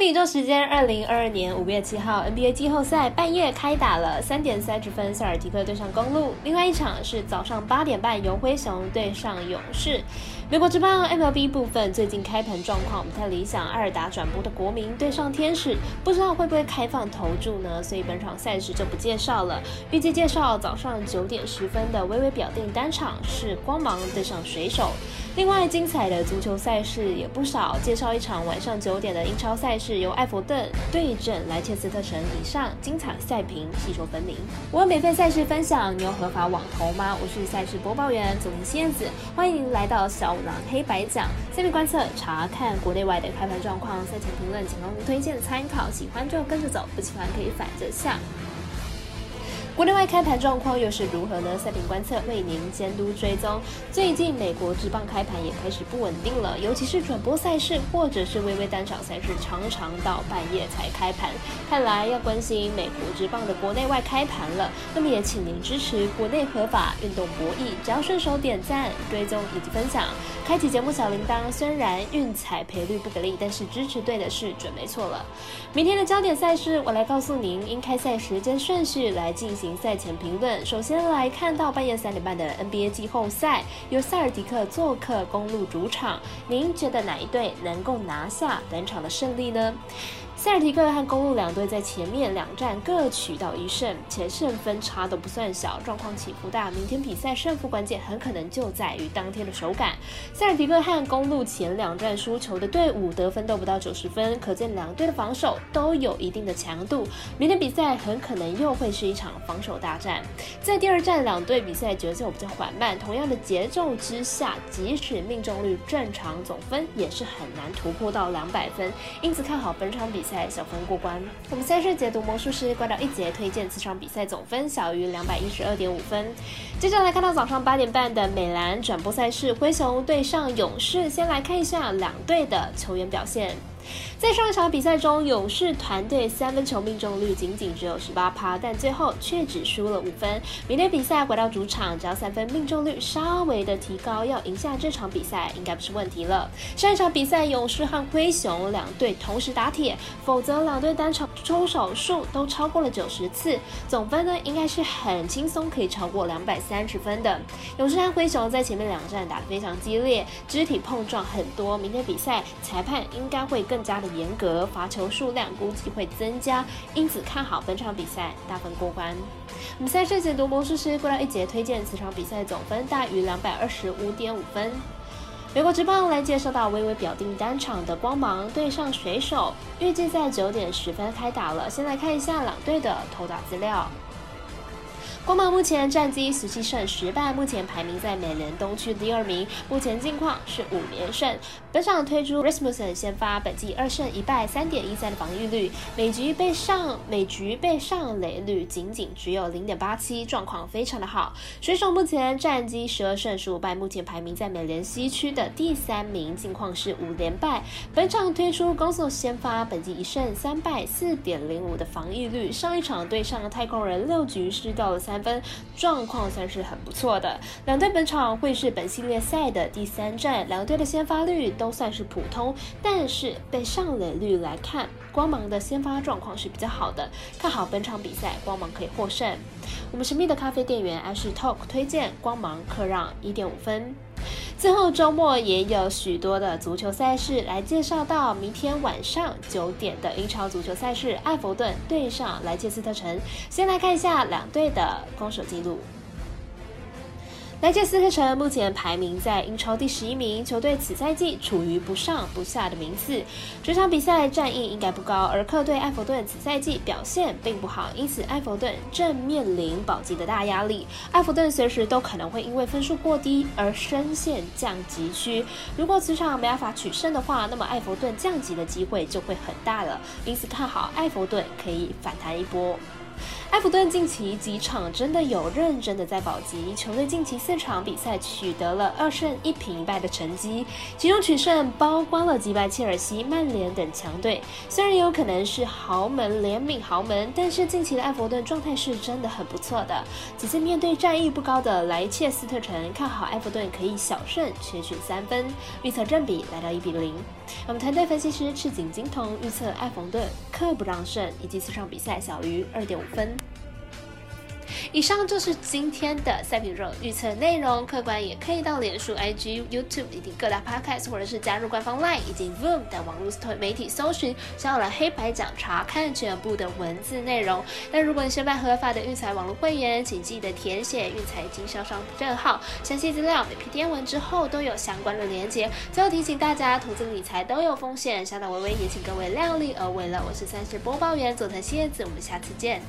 美洲时间二零二二年五月七号，NBA 季后赛半夜开打了，三点三十分，塞尔提克对上公路。另外一场是早上八点半，由灰熊对上勇士。美国之棒 MLB 部分最近开盘状况不太理想，艾尔达转播的国民对上天使，不知道会不会开放投注呢？所以本场赛事就不介绍了。预计介绍早上九点十分的微微表定单场是光芒对上水手。另外精彩的足球赛事也不少，介绍一场晚上九点的英超赛事，是由艾弗顿对阵莱切斯特城。以上精彩赛评细说分明。我有免费赛事分享，你有合法网投吗？我是赛事播报员左林仙子，欢迎来到小。五郎黑白讲，下面观测查看国内外的开盘状况，赛前评论仅供推荐参考，喜欢就跟着走，不喜欢可以反着下。国内外开盘状况又是如何呢？赛品观测为您监督追踪。最近美国职棒开盘也开始不稳定了，尤其是转播赛事或者是微微单场赛事，常常到半夜才开盘。看来要关心美国职棒的国内外开盘了。那么也请您支持国内合法运动博弈，只要顺手点赞、追踪以及分享，开启节目小铃铛。虽然运彩赔率不给力，但是支持对的是准没错了。明天的焦点赛事，我来告诉您应开赛时间顺序来进行行。赛前评论，首先来看到半夜三点半的 NBA 季后赛，由塞尔迪克做客公路主场，您觉得哪一队能够拿下本场的胜利呢？塞尔提克和公路两队在前面两战各取到一胜，且胜分差都不算小，状况起伏大。明天比赛胜负关键很可能就在于当天的手感。塞尔提克和公路前两战输球的队伍得分都不到九十分，可见两队的防守都有一定的强度。明天比赛很可能又会是一场防守大战。在第二战，两队比赛节奏比较缓慢，同样的节奏之下，即使命中率正常，总分也是很难突破到两百分。因此看好本场比赛。赛小分过关。我们赛事解读魔术师怪盗一节推荐，此场比赛总分小于两百一十二点五分。接下来看到早上八点半的美兰转播赛事，灰熊对上勇士。先来看一下两队的球员表现。在上一场比赛中，勇士团队三分球命中率仅仅只有十八趴，但最后却只输了五分。明天比赛回到主场，只要三分命中率稍微的提高，要赢下这场比赛应该不是问题了。上一场比赛，勇士和灰熊两队同时打铁，否则两队单场出手数都超过了九十次，总分呢应该是很轻松可以超过两百三十分的。勇士和灰熊在前面两战打得非常激烈，肢体碰撞很多，明天比赛裁判应该会更。加的严格，罚球数量估计会增加，因此看好本场比赛大分过关。我们赛事解读魔术师过来一节推荐，此场比赛总分大于两百二十五点五分。美国职棒来介绍到微微表定单场的光芒对上水手，预计在九点十分开打了。先来看一下两队的投打资料。光芒目前战绩十七胜十败，目前排名在美联东区第二名。目前近况是五连胜。本场推出 Rasmussen 先发，本季二胜一败，三点一三的防御率，每局被上每局被上垒率仅仅只有零点八七，状况非常的好。水手目前战绩十二胜十五败，目前排名在美联西区的第三名，近况是五连败。本场推出攻速先发，本季一胜三败，四点零五的防御率。上一场对上太空人六局失掉了。三分状况算是很不错的，两队本场会是本系列赛的第三战，两队的先发率都算是普通，但是被上垒率来看，光芒的先发状况是比较好的，看好本场比赛光芒可以获胜。我们神秘的咖啡店员 Ash Talk 推荐光芒客让一点五分。最后周末也有许多的足球赛事来介绍到，明天晚上九点的英超足球赛事，艾弗顿对上莱切斯特城。先来看一下两队的攻守记录。莱切斯特城目前排名在英超第十一名，球队此赛季处于不上不下的名次。这场比赛战役应该不高，而客队埃弗顿此赛季表现并不好，因此埃弗顿正面临保级的大压力。埃弗顿随时都可能会因为分数过低而深陷降级区。如果此场没办法取胜的话，那么埃弗顿降级的机会就会很大了。因此看好埃弗顿可以反弹一波。埃弗顿近期几场真的有认真的在保级，球队近期四场比赛取得了二胜一平一败的成绩，其中取胜包括了击败切尔西、曼联等强队。虽然有可能是豪门怜悯豪门，但是近期的埃弗顿状态是真的很不错的。此次面对战意不高的莱切斯特城，看好埃弗顿可以小胜，全取三分，预测正比来到一比零。我们团队分析师赤井金童预测埃弗顿客不让胜，以及四场比赛小于二点五分。以上就是今天的赛品肉预测内容，客观也可以到脸书、IG、YouTube 以及各大 Podcast，或者是加入官方 Line 以及 Voom 等网络媒体搜寻，小了黑白奖查看全部的文字内容。那如果你是办合法的育才网络会员，请记得填写育才经销商证号，详细资料每篇天文之后都有相关的连接。最后提醒大家，投资理财都有风险，小岛微微也请各位量力而为了。我是三十播报员佐藤蝎子，我们下次见。